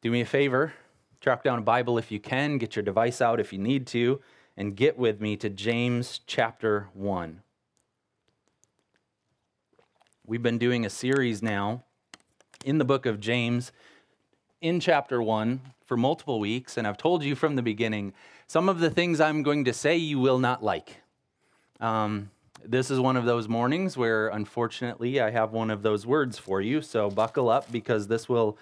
do me a favor, track down a Bible if you can, get your device out if you need to, and get with me to James chapter 1. We've been doing a series now in the book of James in chapter 1 for multiple weeks, and I've told you from the beginning some of the things I'm going to say you will not like. Um, this is one of those mornings where, unfortunately, I have one of those words for you, so buckle up because this will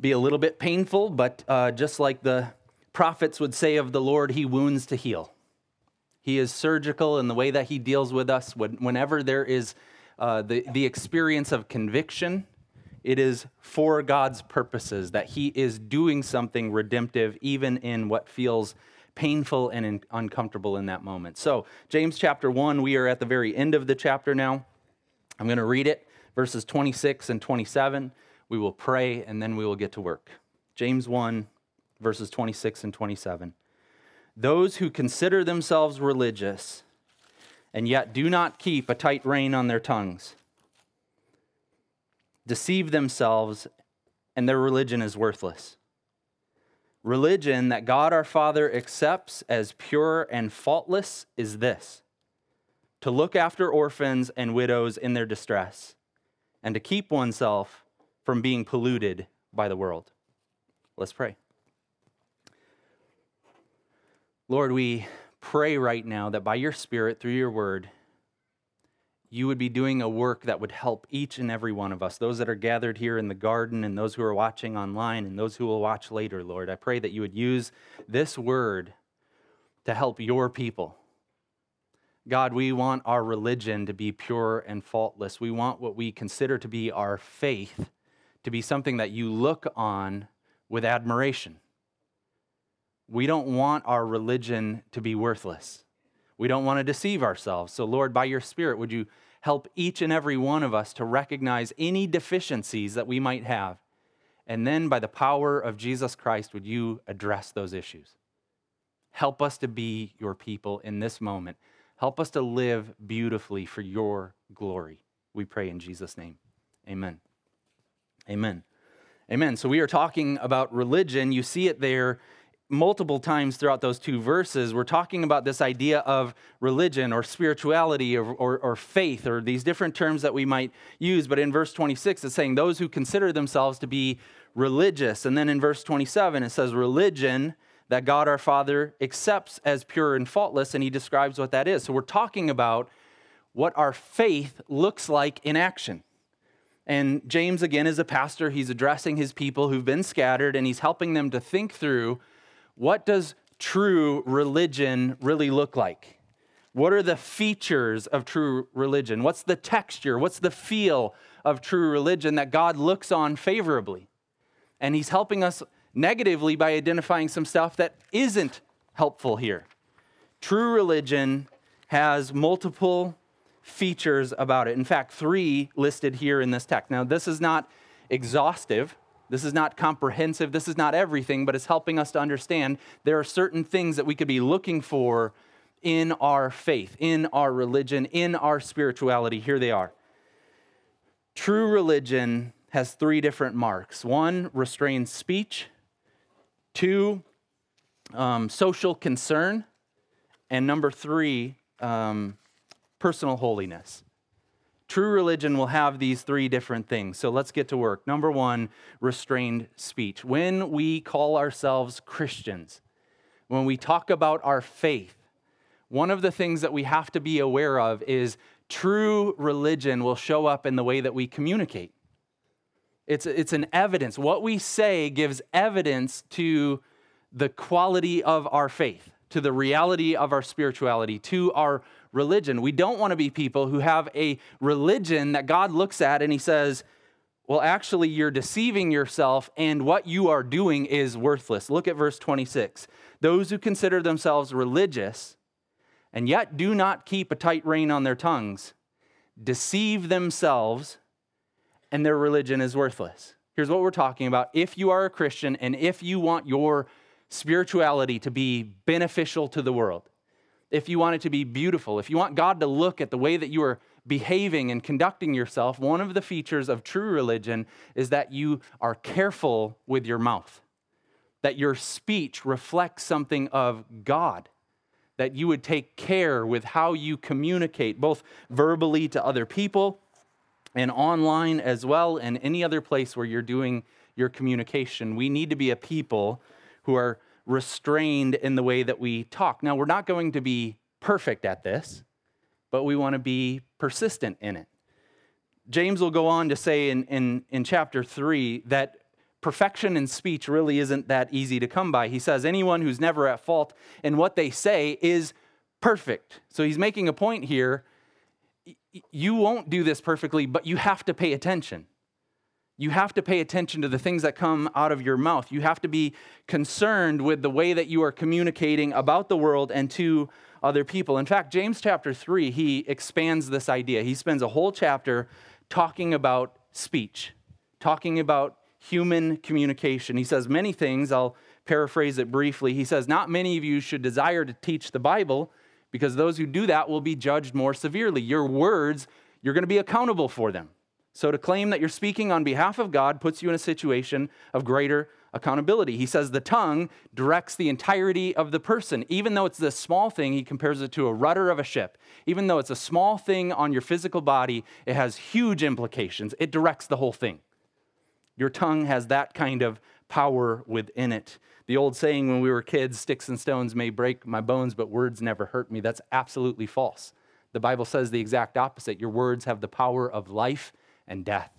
be a little bit painful, but uh, just like the prophets would say of the Lord, He wounds to heal. He is surgical in the way that He deals with us. Whenever there is uh, the, the experience of conviction, it is for God's purposes that He is doing something redemptive, even in what feels painful and in, uncomfortable in that moment. So, James chapter 1, we are at the very end of the chapter now. I'm going to read it, verses 26 and 27. We will pray and then we will get to work. James 1, verses 26 and 27. Those who consider themselves religious and yet do not keep a tight rein on their tongues deceive themselves, and their religion is worthless. Religion that God our Father accepts as pure and faultless is this to look after orphans and widows in their distress, and to keep oneself from being polluted by the world. Let's pray. Lord, we pray right now that by your Spirit, through your word, you would be doing a work that would help each and every one of us, those that are gathered here in the garden, and those who are watching online, and those who will watch later, Lord. I pray that you would use this word to help your people. God, we want our religion to be pure and faultless. We want what we consider to be our faith to be something that you look on with admiration. We don't want our religion to be worthless. We don't want to deceive ourselves. So, Lord, by your Spirit, would you help each and every one of us to recognize any deficiencies that we might have? And then, by the power of Jesus Christ, would you address those issues? Help us to be your people in this moment. Help us to live beautifully for your glory. We pray in Jesus' name. Amen. Amen. Amen. So we are talking about religion. You see it there multiple times throughout those two verses. We're talking about this idea of religion or spirituality or, or, or, faith or these different terms that we might use. But in verse 26, it's saying those who consider themselves to be religious. And then in verse 27, it says religion that God our Father accepts as pure and faultless. And he describes what that is. So we're talking about what our faith looks like in action. And James, again, is a pastor. He's addressing his people who've been scattered and he's helping them to think through what does true religion really look like? What are the features of true religion? What's the texture? What's the feel of true religion that God looks on favorably? And he's helping us negatively by identifying some stuff that isn't helpful here. True religion has multiple features about it. In fact, three listed here in this text. Now, this is not exhaustive. This is not comprehensive. This is not everything, but it's helping us to understand there are certain things that we could be looking for in our faith, in our religion, in our spirituality. Here they are. True religion has three different marks one, restrained speech, two, um, social concern, and number three, um, personal holiness. True religion will have these three different things. So let's get to work. Number one, restrained speech. When we call ourselves Christians, when we talk about our faith, one of the things that we have to be aware of is true religion will show up in the way that we communicate. It's, it's an evidence. What we say gives evidence to the quality of our faith, to the reality of our spirituality, to our religion. We don't want to be people who have a religion that God looks at and he says, well, actually, you're deceiving yourself, and what you are doing is worthless. Look at verse 26. Those who consider themselves religious and yet do not keep a tight rein on their tongues deceive themselves, and their religion is worthless. Here's what we're talking about. If you are a Christian and if you want your spirituality to be beneficial to the world, if you want it to be beautiful, if you want God to look at the way that you are behaving and conducting yourself, one of the features of true religion is that you are careful with your mouth, that your speech reflects something of God, that you would take care with how you communicate, both verbally to other people and online as well, and any other place where you're doing your communication. We need to be a people who are restrained in the way that we talk. Now, we're not going to be perfect at this, but we want to be persistent in it. James will go on to say in, in, in chapter 3 that perfection in speech really isn't that easy to come by. He says, anyone who's never at fault in what they say is perfect. So he's making a point here. You won't do this perfectly, but you have to pay attention. You have to pay attention to the things that come out of your mouth. You have to be concerned with the way that you are communicating about the world and to other people. In fact, James chapter 3, he expands this idea. He spends a whole chapter talking about speech, talking about human communication. He says many things. I'll paraphrase it briefly. He says, Not many of you should desire to teach the Bible because those who do that will be judged more severely. Your words, you're going to be accountable for them. So to claim that you're speaking on behalf of God puts you in a situation of greater accountability. He says the tongue directs the entirety of the person. Even though it's this small thing, he compares it to a rudder of a ship. Even though it's a small thing on your physical body, it has huge implications. It directs the whole thing. Your tongue has that kind of power within it. The old saying when we were kids, sticks and stones may break my bones, but words never hurt me, that's absolutely false. The Bible says the exact opposite. Your words have the power of life and death.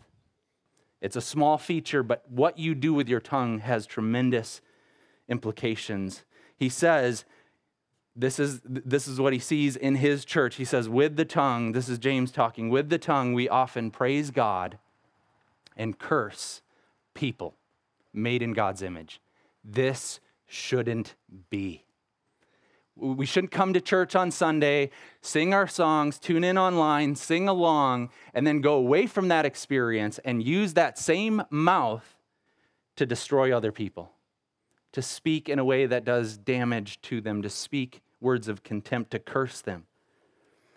It's a small feature, but what you do with your tongue has tremendous implications. He says, this is, this is what he sees in his church. He says, with the tongue, this is James talking, with the tongue, we often praise God and curse people made in God's image. This shouldn't be. We shouldn't come to church on Sunday, sing our songs, tune in online, sing along, and then go away from that experience and use that same mouth to destroy other people, to speak in a way that does damage to them, to speak words of contempt, to curse them.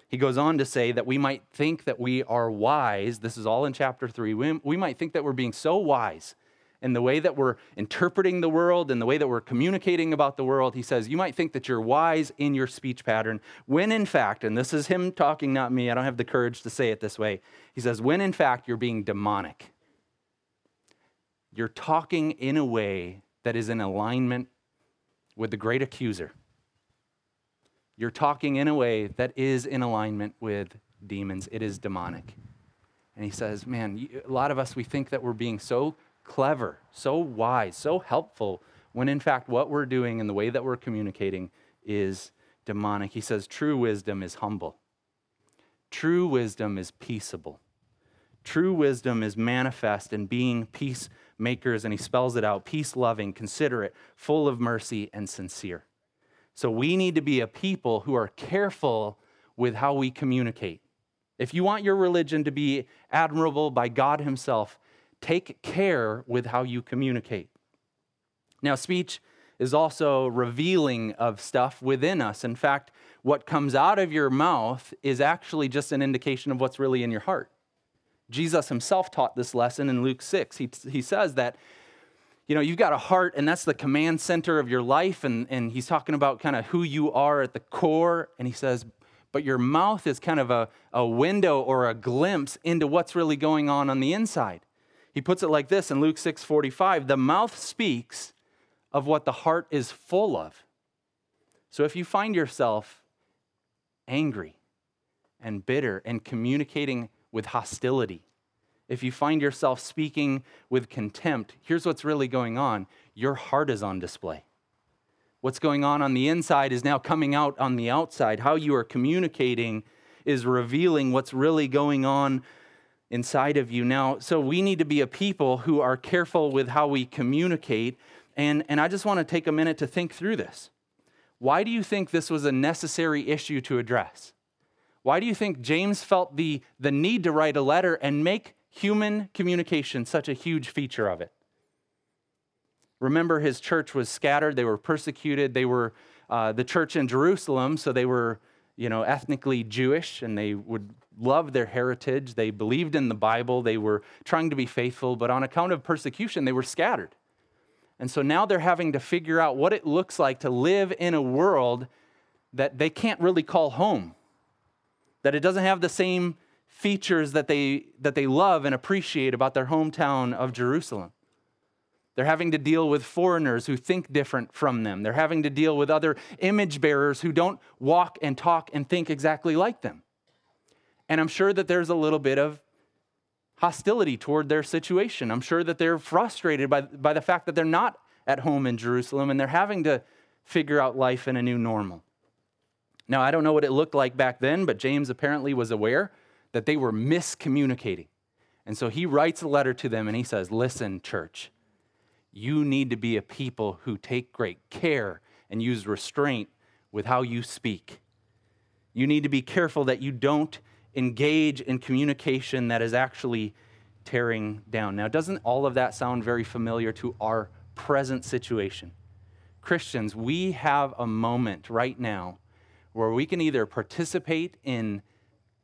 He goes on to say that we might think that we are wise. This is all in chapter three. We, we might think that we're being so wise in the way that we're interpreting the world and the way that we're communicating about the world, he says, you might think that you're wise in your speech pattern, when in fact, and this is him talking, not me, I don't have the courage to say it this way. He says, when in fact you're being demonic. You're talking in a way that is in alignment with the great accuser. You're talking in a way that is in alignment with demons. It is demonic. And he says, Man, a lot of us, we think that we're being so clever, so wise, so helpful, when in fact what we're doing and the way that we're communicating is demonic. He says true wisdom is humble, true wisdom is peaceable. True wisdom is manifest in being peacemakers, and he spells it out peace loving, considerate, full of mercy, and sincere. So we need to be a people who are careful with how we communicate. If you want your religion to be admirable by God Himself, Take care with how you communicate. Now, speech is also revealing of stuff within us. In fact, what comes out of your mouth is actually just an indication of what's really in your heart. Jesus himself taught this lesson in Luke 6. He, he says that, you know, you've got a heart, and that's the command center of your life. And, and he's talking about kind of who you are at the core. And he says, but your mouth is kind of a, a window or a glimpse into what's really going on on the inside. He puts it like this in Luke 6:45, the mouth speaks of what the heart is full of. So if you find yourself angry and bitter and communicating with hostility, if you find yourself speaking with contempt, here's what's really going on. Your heart is on display. What's going on on the inside is now coming out on the outside. How you are communicating is revealing what's really going on inside of you. Now, so we need to be a people who are careful with how we communicate. And, and I just want to take a minute to think through this. Why do you think this was a necessary issue to address? Why do you think James felt the, the need to write a letter and make human communication such a huge feature of it? Remember, his church was scattered, they were persecuted, they were uh, the church in Jerusalem, so they were you know, ethnically Jewish and they would love their heritage. They believed in the Bible. They were trying to be faithful, but on account of persecution, they were scattered. And so now they're having to figure out what it looks like to live in a world that they can't really call home, that it doesn't have the same features that they, that they love and appreciate about their hometown of Jerusalem. They're having to deal with foreigners who think different from them. They're having to deal with other image bearers who don't walk and talk and think exactly like them. And I'm sure that there's a little bit of hostility toward their situation. I'm sure that they're frustrated by, by the fact that they're not at home in Jerusalem and they're having to figure out life in a new normal. Now, I don't know what it looked like back then, but James apparently was aware that they were miscommunicating. And so he writes a letter to them and he says, Listen, church, you need to be a people who take great care and use restraint with how you speak. You need to be careful that you don't engage in communication that is actually tearing down. Now, doesn't all of that sound very familiar to our present situation? Christians, we have a moment right now where we can either participate in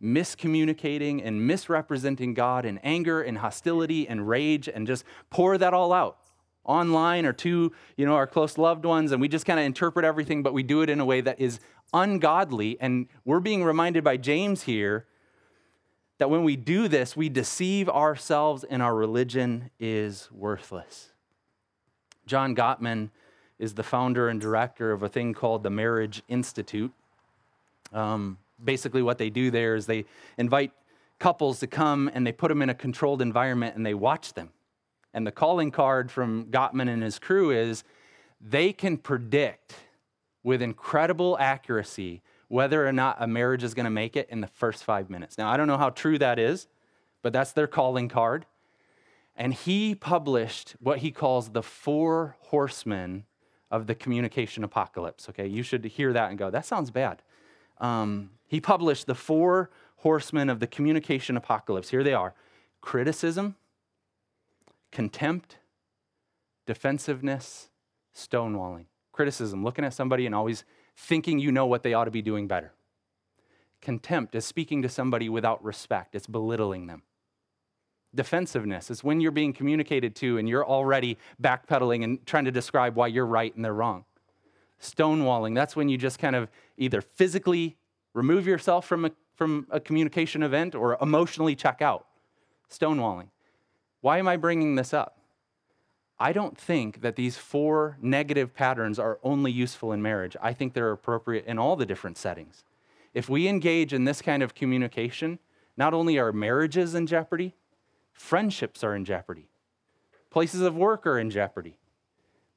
miscommunicating and misrepresenting God in anger and hostility and rage and just pour that all out online or to you know our close loved ones and we just kind of interpret everything but we do it in a way that is ungodly. And we're being reminded by James here that when we do this we deceive ourselves and our religion is worthless. John Gottman is the founder and director of a thing called the Marriage Institute. Um, basically what they do there is they invite couples to come and they put them in a controlled environment and they watch them and the calling card from Gottman and his crew is they can predict with incredible accuracy whether or not a marriage is going to make it in the first five minutes. Now, I don't know how true that is, but that's their calling card. And he published what he calls the four horsemen of the communication apocalypse. Okay, you should hear that and go, that sounds bad. Um, he published the four horsemen of the communication apocalypse. Here they are criticism, contempt, defensiveness, stonewalling, criticism, looking at somebody and always thinking you know what they ought to be doing better. Contempt is speaking to somebody without respect, it's belittling them. Defensiveness is when you're being communicated to and you're already backpedaling and trying to describe why you're right and they're wrong. Stonewalling, that's when you just kind of either physically remove yourself from a, from a communication event or emotionally check out. Stonewalling. Why am I bringing this up? I don't think that these four negative patterns are only useful in marriage. I think they're appropriate in all the different settings. If we engage in this kind of communication, not only are marriages in jeopardy, friendships are in jeopardy, places of work are in jeopardy.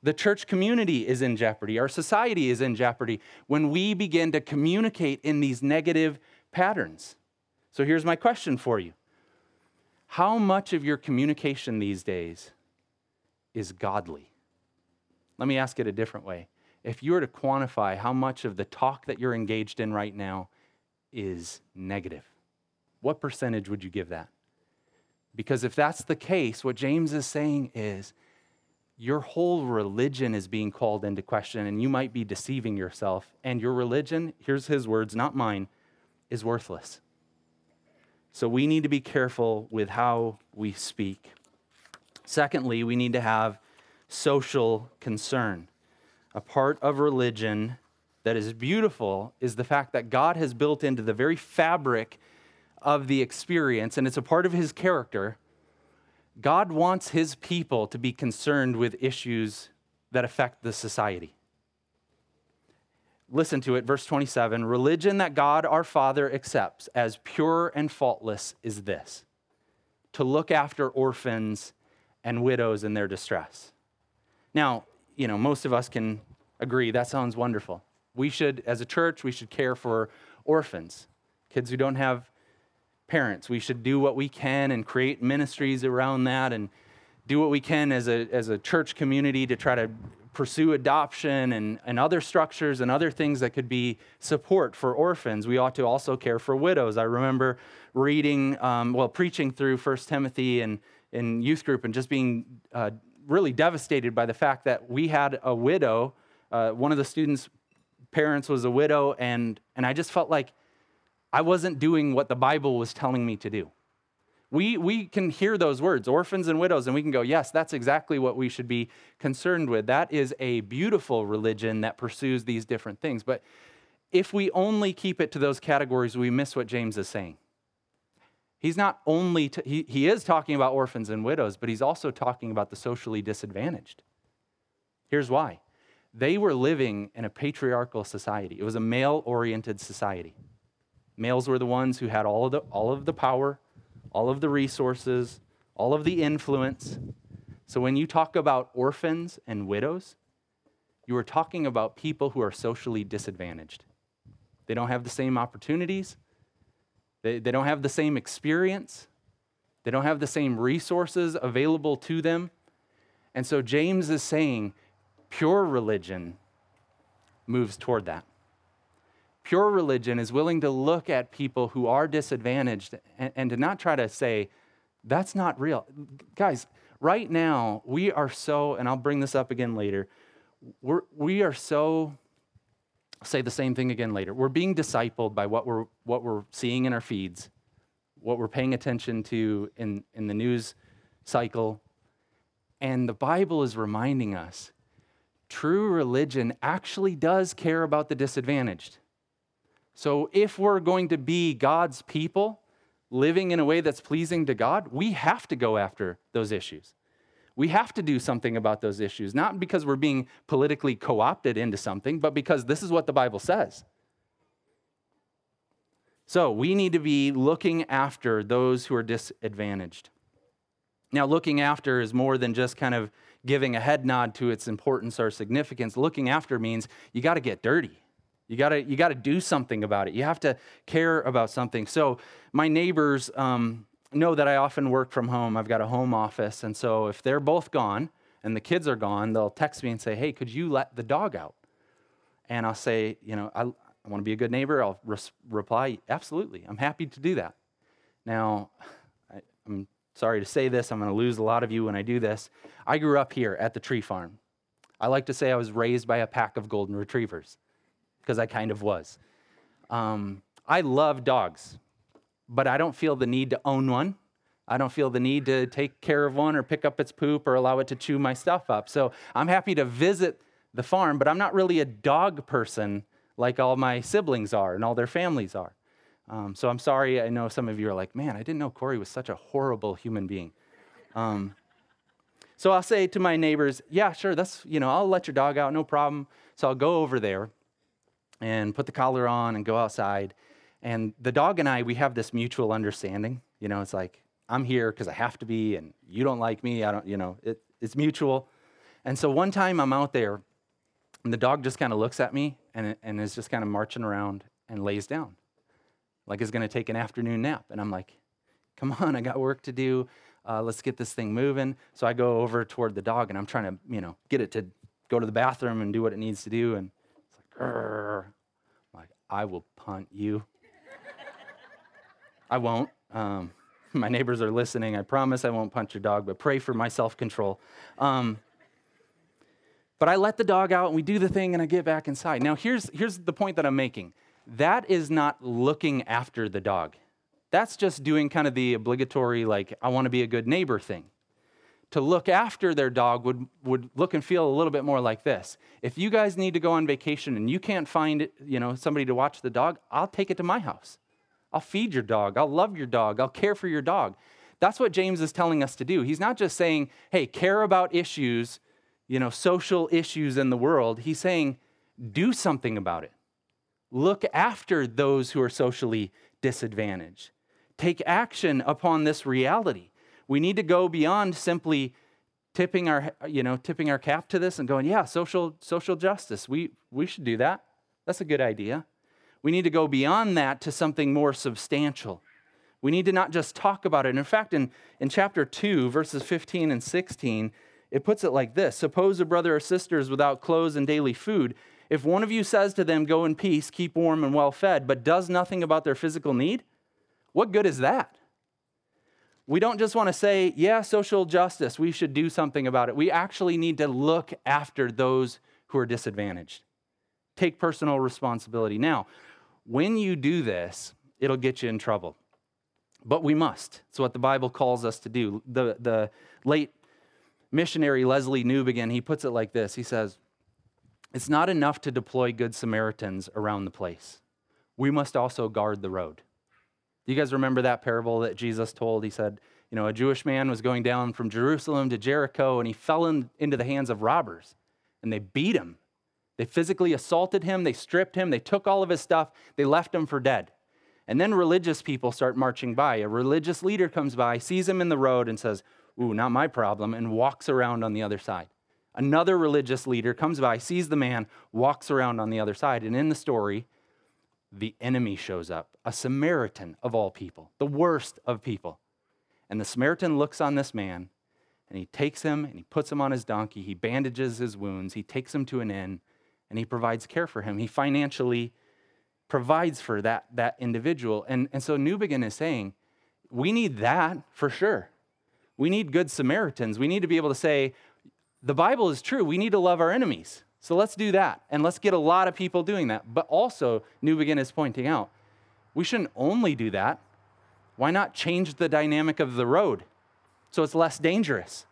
The church community is in jeopardy. Our society is in jeopardy when we begin to communicate in these negative patterns. So here's my question for you how much of your communication these days is godly? Let me ask it a different way. If you were to quantify how much of the talk that you're engaged in right now is negative, what percentage would you give that? Because if that's the case, what James is saying is your whole religion is being called into question, and you might be deceiving yourself. And your religion, here's his words, not mine, is worthless. So we need to be careful with how we speak. Secondly, we need to have social concern. A part of religion that is beautiful is the fact that God has built into the very fabric of the experience, and it's a part of his character. God wants his people to be concerned with issues that affect the society listen to it, verse 27 religion that God our Father accepts as pure and faultless is this to look after orphans and widows in their distress. Now, you know, most of us can agree that sounds wonderful. We should, as a church, we should care for orphans, kids who don't have parents. We should do what we can and create ministries around that and do what we can as a, as a church community to try to pursue adoption and, and other structures and other things that could be support for orphans. We ought to also care for widows. I remember reading, um, well, preaching through First Timothy and in youth group and just being uh, really devastated by the fact that we had a widow. Uh, one of the students parents was a widow, and, and I just felt like I wasn't doing what the Bible was telling me to do. We, we can hear those words, orphans and widows, and we can go, yes, that's exactly what we should be concerned with. That is a beautiful religion that pursues these different things. But if we only keep it to those categories, we miss what James is saying. He's not only, t- he, he is talking about orphans and widows, but he's also talking about the socially disadvantaged. Here's why they were living in a patriarchal society, it was a male oriented society. Males were the ones who had all of, the, all of the power, all of the resources, all of the influence. So when you talk about orphans and widows, you are talking about people who are socially disadvantaged. They don't have the same opportunities, they, they don't have the same experience, they don't have the same resources available to them. And so James is saying pure religion moves toward that. Pure religion is willing to look at people who are disadvantaged and, and to not try to say, that's not real. Guys, right now, we are so, and I'll bring this up again later, we're, we are so say the same thing again later. We're being discipled by what we're, what we're seeing in our feeds, what we're paying attention to in, in the news cycle. And the Bible is reminding us true religion actually does care about the disadvantaged. So if we're going to be God's people, living in a way that's pleasing to God, we have to go after those issues. We have to do something about those issues, not because we're being politically co opted into something, but because this is what the Bible says. So we need to be looking after those who are disadvantaged. Now, looking after is more than just kind of giving a head nod to its importance or significance. Looking after means you got to get dirty. You got to you got to do something about it. You have to care about something. So my neighbors, um, know that I often work from home. I've got a home office. And so if they're both gone and the kids are gone, they'll text me and say, Hey, could you let the dog out? And I'll say, You know, I, I want to be a good neighbor. I'll res- reply, Absolutely. I'm happy to do that. Now, I, I'm sorry to say this. I'm going to lose a lot of you when I do this. I grew up here at the tree farm. I like to say I was raised by a pack of golden retrievers because I kind of was. Um, I love dogs but I don't feel the need to own one. I don't feel the need to take care of one or pick up its poop or allow it to chew my stuff up. So I'm happy to visit the farm, but I'm not really a dog person like all my siblings are and all their families are. Um, so I'm sorry. I know some of you are like, man, I didn't know Corey was such a horrible human being. Um, so I'll say to my neighbors, yeah, sure, that's, you know, I'll let your dog out, no problem. So I'll go over there and put the collar on and go outside. And the dog and I, we have this mutual understanding. You know, it's like, I'm here because I have to be, and you don't like me. I don't, you know, it, it's mutual. And so one time I'm out there, and the dog just kind of looks at me and, and is just kind of marching around and lays down, like it's going to take an afternoon nap. And I'm like, come on, I got work to do. Uh, let's get this thing moving. So I go over toward the dog, and I'm trying to, you know, get it to go to the bathroom and do what it needs to do. And Grr. like I will punt you. I won't. Um, my neighbors are listening. I promise I won't punch your dog, but pray for my self control. Um, but I let the dog out and we do the thing and I get back inside. Now, here's, here's the point that I'm making that is not looking after the dog. That's just doing kind of the obligatory, like, I want to be a good neighbor thing. To look after their dog would, would look and feel a little bit more like this. If you guys need to go on vacation and you can't find you know, somebody to watch the dog, I'll take it to my house. I'll feed your dog. I'll love your dog. I'll care for your dog. That's what James is telling us to do. He's not just saying, hey, care about issues, you know, social issues in the world. He's saying, do something about it. Look after those who are socially disadvantaged. Take action upon this reality. We need to go beyond simply tipping our, you know, tipping our cap to this and going, yeah, social, social justice. We, we should do that. That's a good idea. We need to go beyond that to something more substantial. We need to not just talk about it. In fact, in, in chapter 2, verses 15 and 16, it puts it like this Suppose a brother or sister is without clothes and daily food. If one of you says to them, Go in peace, keep warm and well fed, but does nothing about their physical need, what good is that? We don't just want to say, Yeah, social justice, we should do something about it. We actually need to look after those who are disadvantaged. take personal responsibility. Now, when you do this, it'll get you in trouble. But we must. It's what the Bible calls us to do. The, the late missionary Lesslie Newbigin, he puts it like this He says, It's not enough to deploy good Samaritans around the place. We must also guard the road. Do you guys remember that parable that Jesus told? He said, you know, a Jewish man was going down from Jerusalem to Jericho and he fell in, into the hands of robbers and they beat him. They physically assaulted him, they stripped him, they took all of his stuff, they left him for dead. And then religious people start marching by. A religious leader comes by, sees him in the road, and says, Ooh, not my problem, and walks around on the other side. Another religious leader comes by, sees the man, walks around on the other side. And in the story, the enemy shows up, a Samaritan of all people, the worst of people. And the Samaritan looks on this man and he takes him and he puts him on his donkey. He bandages his wounds. He takes him to an inn and he provides care for him. He financially provides for that, that individual. And, and so Newbigin is saying, we need that for sure. We need good Samaritans. We need to be able to say, the Bible is true. We need to love our enemies. So let's do that. And let's get a lot of people doing that. But also, Newbigin is pointing out, we shouldn't only do that. Why not change the dynamic of the road so it's less dangerous?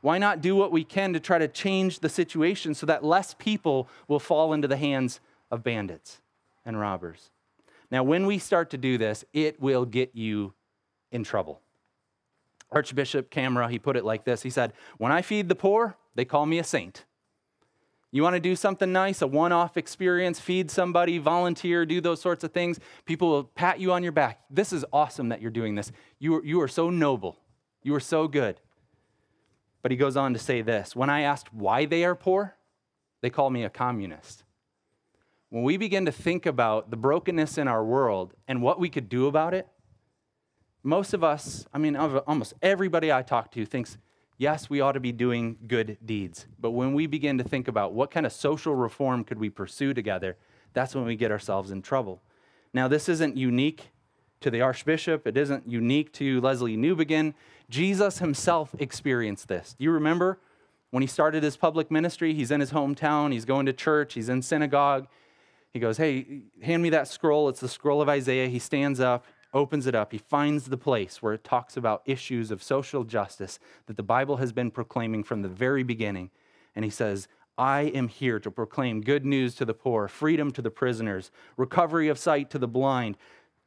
Why not do what we can to try to change the situation so that less people will fall into the hands of bandits and robbers? Now, when we start to do this, it will get you in trouble. Archbishop Camara, he put it like this He said, When I feed the poor, they call me a saint. You want to do something nice, a one off experience, feed somebody, volunteer, do those sorts of things. People will pat you on your back. This is awesome that you're doing this. You are, you are so noble. You are so good. But he goes on to say this When I asked why they are poor, they call me a communist. When we begin to think about the brokenness in our world and what we could do about it, most of us, I mean, almost everybody I talk to thinks yes, we ought to be doing good deeds. But when we begin to think about what kind of social reform could we pursue together, that's when we get ourselves in trouble. Now, this isn't unique to the archbishop, it isn't unique to Lesslie Newbigin. Jesus himself experienced this. Do you remember when he started his public ministry? He's in his hometown, he's going to church, he's in synagogue. He goes, Hey, hand me that scroll. It's the scroll of Isaiah. He stands up, opens it up, he finds the place where it talks about issues of social justice that the Bible has been proclaiming from the very beginning. And he says, I am here to proclaim good news to the poor, freedom to the prisoners, recovery of sight to the blind,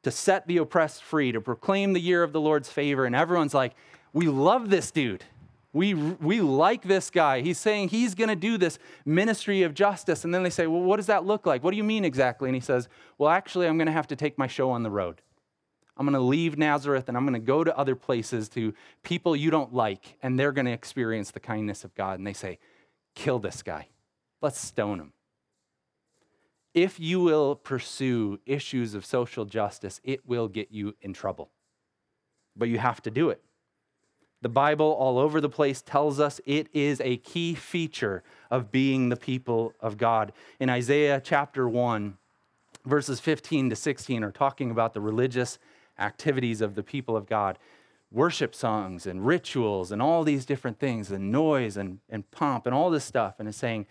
to set the oppressed free, to proclaim the year of the Lord's favor. And everyone's like, We love this dude. We, we like this guy. He's saying he's going to do this ministry of justice. And then they say, Well, what does that look like? What do you mean exactly? And he says, Well, actually, I'm going to have to take my show on the road. I'm going to leave Nazareth and I'm going to go to other places to people you don't like, and they're going to experience the kindness of God. And they say, Kill this guy. Let's stone him. If you will pursue issues of social justice, it will get you in trouble. But you have to do it. The Bible, all over the place, tells us it is a key feature of being the people of God. In Isaiah chapter 1, verses 15 to 16 are talking about the religious activities of the people of God worship songs and rituals and all these different things and noise and, and pomp and all this stuff. And it's saying,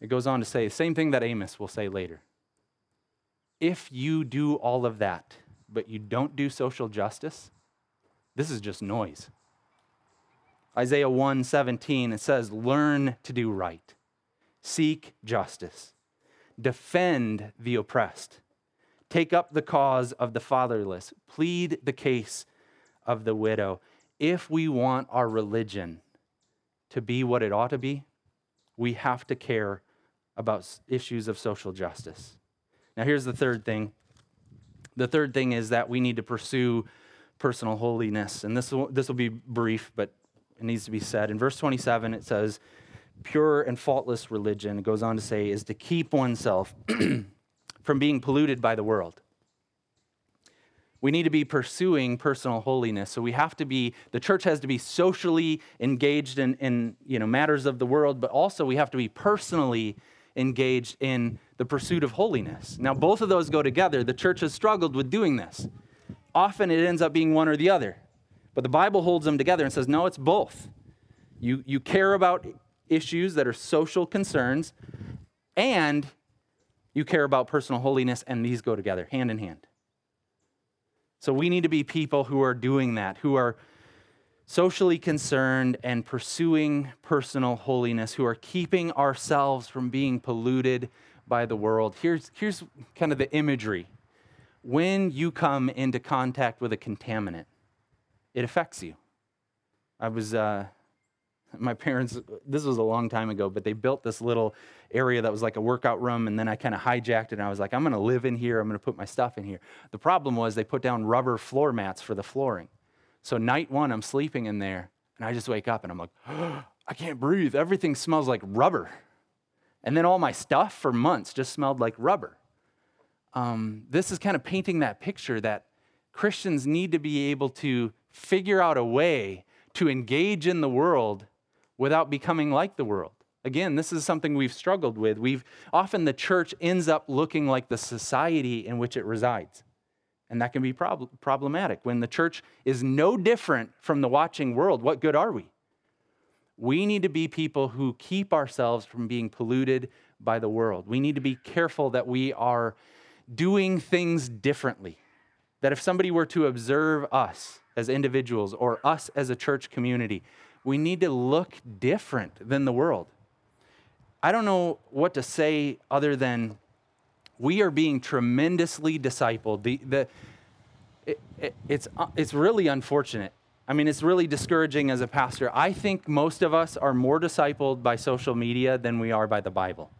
it goes on to say, the same thing that Amos will say later. If you do all of that, but you don't do social justice, this is just noise. Isaiah 1 17, it says, Learn to do right, seek justice, defend the oppressed Take up the cause of the fatherless. Plead the case of the widow. If we want our religion to be what it ought to be, we have to care about issues of social justice. Now, here's the third thing. The third thing is that we need to pursue personal holiness. And this will, this will be brief, but it needs to be said. In verse 27, it says, Pure and faultless religion, it goes on to say, is to keep oneself from being polluted by the world. We need to be pursuing personal holiness. So we have to be, the church has to be socially engaged in, in you know, matters of the world, but also we have to be personally engaged in the pursuit of holiness. Now, both of those go together. The church has struggled with doing this. Often it ends up being one or the other. But the Bible holds them together and says, no, it's both. You, you care about issues that are social concerns, and You care about personal holiness, and these go together, hand in hand. So we need to be people who are doing that, who are socially concerned and pursuing personal holiness, who are keeping ourselves from being polluted by the world. Here's, here's kind of the imagery. When you come into contact with a contaminant, it affects you. I was, uh, my parents, this was a long time ago, but they built this little area that was like a workout room, and then I kind of hijacked it, and I was like, I'm gonna live in here, I'm gonna put my stuff in here. The problem was they put down rubber floor mats for the flooring. So night one, I'm sleeping in there, and I just wake up and I'm like, oh, I can't breathe. Everything smells like rubber. And then all my stuff for months just smelled like rubber. Um, this is kind of painting that picture that Christians need to be able to figure out a way to engage in the world without becoming like the world. Again, this is something we've struggled with. We've often the church ends up looking like the society in which it resides. And that can be prob- problematic. When the church is no different from the watching world, what good are we? We need to be people who keep ourselves from being polluted by the world. We need to be careful that we are doing things differently. That if somebody were to observe us as individuals or us as a church community, we need to look different than the world. I don't know what to say other than we are being tremendously discipled. The, the, it, it, it's, uh, it's really unfortunate. I mean, it's really discouraging as a pastor. I think most of us are more discipled by social media than we are by the Bible.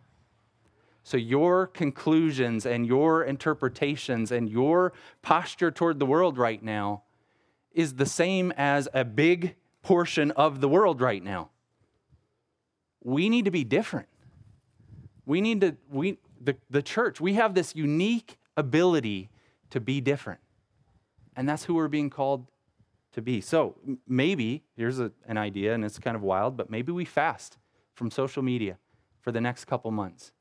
So, your conclusions and your interpretations and your posture toward the world right now is the same as a big portion of the world right now. We need to be different. We need to, we, the, the church, we have this unique ability to be different. And that's who we're being called to be. So maybe, here's a, an idea, and it's kind of wild, but maybe we fast from social media for the next couple months.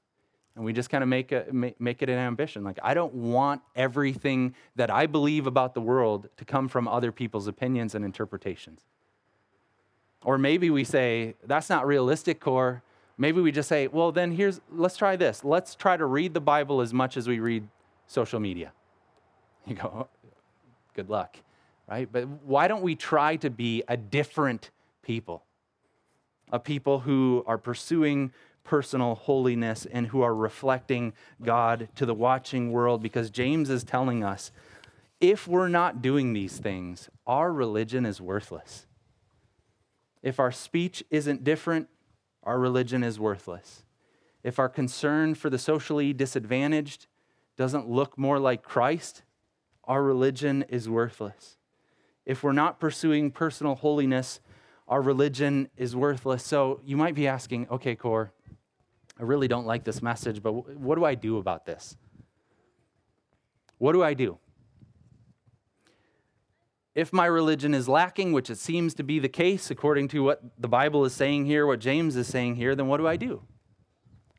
And we just kind of make, a, make it an ambition. Like, I don't want everything that I believe about the world to come from other people's opinions and interpretations. Or maybe we say, that's not realistic, Core. Maybe we just say, well, then here's, let's try this. Let's try to read the Bible as much as we read social media. You go, oh, good luck, right? But why don't we try to be a different people? A people who are pursuing personal holiness and who are reflecting God to the watching world because James is telling us if we're not doing these things, our religion is worthless. If our speech isn't different, our religion is worthless. If our concern for the socially disadvantaged doesn't look more like Christ, our religion is worthless. If we're not pursuing personal holiness, our religion is worthless. So you might be asking, okay, Core, I really don't like this message, but what do I do about this? What do I do? If my religion is lacking, which it seems to be the case according to what the Bible is saying here, what James is saying here, then what do I do?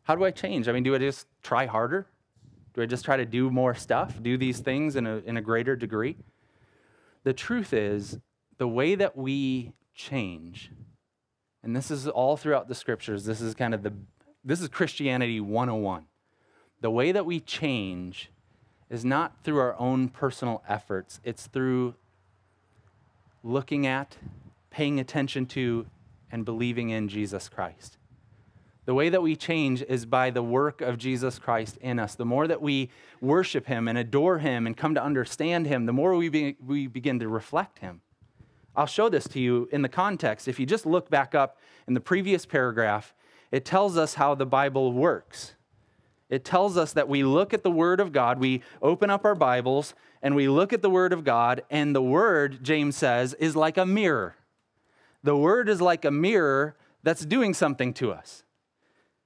How do I change? I mean, do I just try harder? Do I just try to do more stuff, do these things in a, in a greater degree? The truth is, the way that we change, and this is all throughout the scriptures, this is kind of the, this is Christianity 101. The way that we change is not through our own personal efforts, it's through looking at, paying attention to, and believing in Jesus Christ. The way that we change is by the work of Jesus Christ in us. The more that we worship Him and adore Him and come to understand Him, the more we, be, we begin to reflect Him. I'll show this to you in the context. If you just look back up in the previous paragraph, it tells us how the Bible works. It tells us that we look at the Word of God, we open up our Bibles, and we look at the Word of God, and the Word, James says, is like a mirror. The Word is like a mirror that's doing something to us.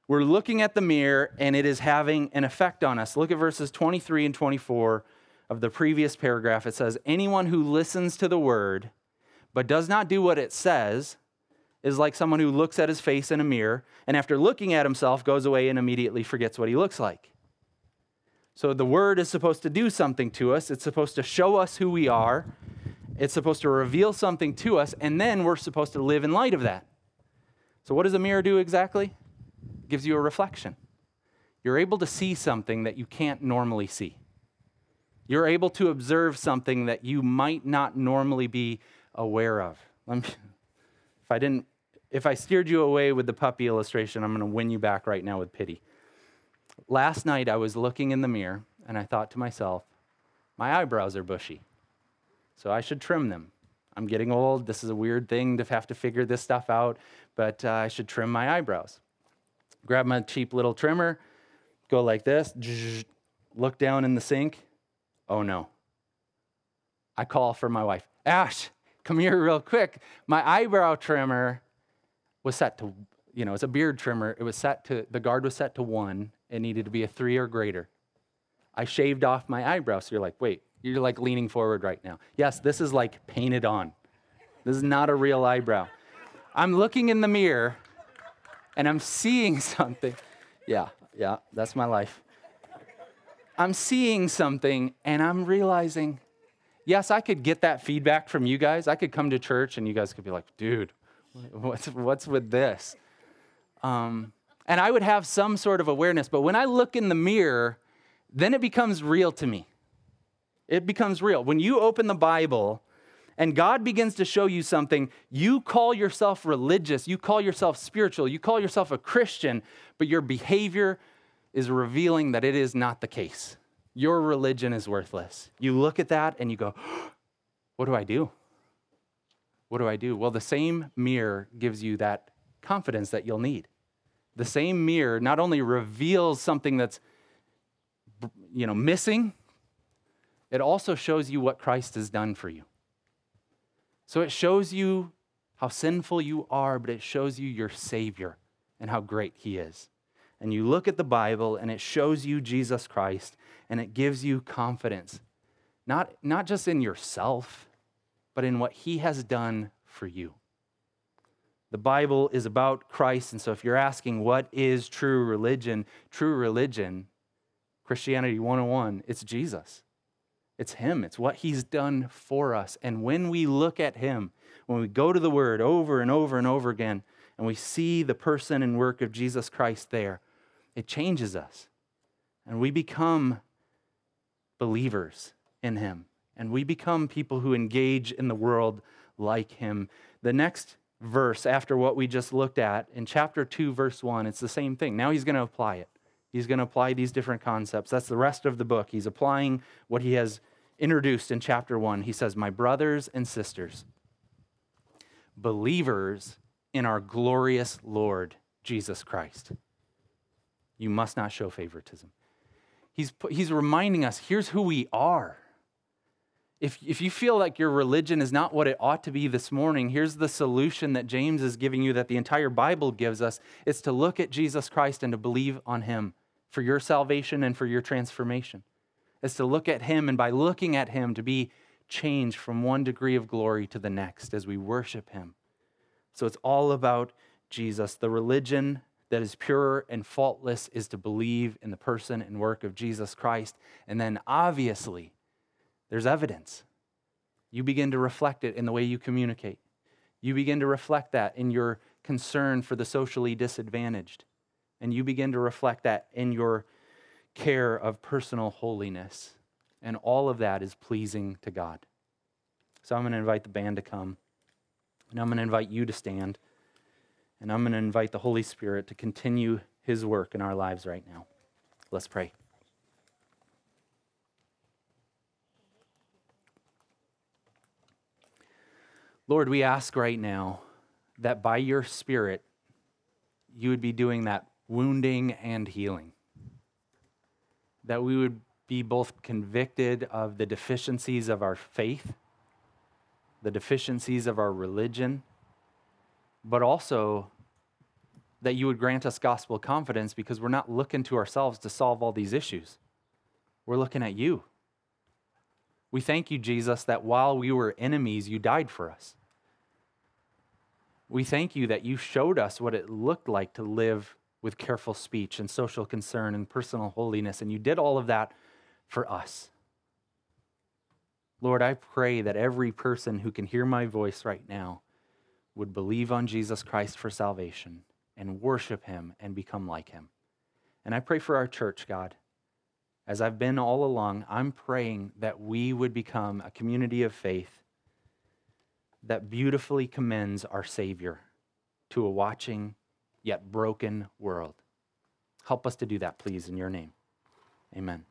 We're looking at the mirror, and it is having an effect on us. Look at verses 23 and 24 of the previous paragraph. It says, Anyone who listens to the Word but does not do what it says is like someone who looks at his face in a mirror and after looking at himself goes away and immediately forgets what he looks like. So the word is supposed to do something to us, it's supposed to show us who we are, it's supposed to reveal something to us, and then we're supposed to live in light of that. So, what does a mirror do exactly? It gives you a reflection. you're able to see something that you can't normally see. You're able to observe something that you might not normally be aware of. Let Me, if I didn't, if I steered you away with the puppy illustration, I'm going to win you back right now with pity. Last night I was looking in the mirror and I thought to myself, my eyebrows are bushy, so I should trim them. I'm getting old. This is a weird thing to have to figure this stuff out, but uh, I should trim my eyebrows. Grab my cheap little trimmer, go like this, look down in the sink. Oh no. I call for my wife. Ash, come here real quick. My eyebrow trimmer was set to, you know, it's a beard trimmer. It was set to, the guard was set to one. It needed to be a three or greater. I shaved off my eyebrows. So you're like, wait, you're like leaning forward right now. Yes, this is like painted on. This is not a real eyebrow. I'm looking in the mirror and I'm seeing something. Yeah, yeah, that's my life. I'm seeing something and I'm realizing, yes, I could get that feedback from you guys. I could come to church and you guys could be like, dude, what's, what's with this? Um, and I would have some sort of awareness. But when I look in the mirror, then it becomes real to me. It becomes real. When you open the Bible and God begins to show you something, you call yourself religious, you call yourself spiritual, you call yourself a Christian, but your behavior is revealing that it is not the case. Your religion is worthless. You look at that and you go, What do I do? What do I do? Well, the same mirror gives you that confidence that you'll need. The same mirror not only reveals something that's you know, missing, it also shows you what Christ has done for you. So it shows you how sinful you are, but it shows you your Savior and how great He is. And you look at the Bible and it shows you Jesus Christ and it gives you confidence, not, not just in yourself, but in what He has done for you. The Bible is about Christ. And so if you're asking what is true religion, true religion Christianity 101, it's Jesus. It's Him. It's what He's done for us. And when we look at Him, when we go to the Word over and over and over again, and we see the person and work of Jesus Christ there, it changes us. And we become believers in Him. And we become people who engage in the world like Him. The next verse, after what we just looked at, in chapter 2, verse 1, it's the same thing. Now He's going to apply it. He's going to apply these different concepts. That's the rest of the book. He's applying what he has introduced in chapter one. He says, My brothers and sisters, believers in our glorious Lord Jesus Christ, you must not show favoritism. He's, he's reminding us here's who we are. If, if you feel like your religion is not what it ought to be this morning, here's the solution that James is giving you, that the entire Bible gives us. It's to look at Jesus Christ and to believe on him for your salvation and for your transformation. It's to look at him, and by looking at him, to be changed from one degree of glory to the next as we worship him. So it's all about Jesus. The religion that is pure and faultless is to believe in the person and work of Jesus Christ. And then obviously, there's evidence. You begin to reflect it in the way you communicate. You begin to reflect that in your concern for the socially disadvantaged. And you begin to reflect that in your care of personal holiness. And all of that is pleasing to God. So I'm going to invite the band to come. And I'm going to invite you to stand. And I'm going to invite the Holy Spirit to continue his work in our lives right now. Let's pray. Lord, we ask right now that by your Spirit, you would be doing that wounding and healing. That we would be both convicted of the deficiencies of our faith, the deficiencies of our religion, but also that you would grant us gospel confidence because we're not looking to ourselves to solve all these issues. We're looking at you. We thank you, Jesus, that while we were enemies, you died for us. We thank you that you showed us what it looked like to live with careful speech and social concern and personal holiness, and you did all of that for us. Lord, I pray that every person who can hear my voice right now would believe on Jesus Christ for salvation and worship him and become like him. And I pray for our church, God. As I've been all along, I'm praying that we would become a community of faith that beautifully commends our Savior to a watching yet broken world. Help us to do that, please, in your name. Amen.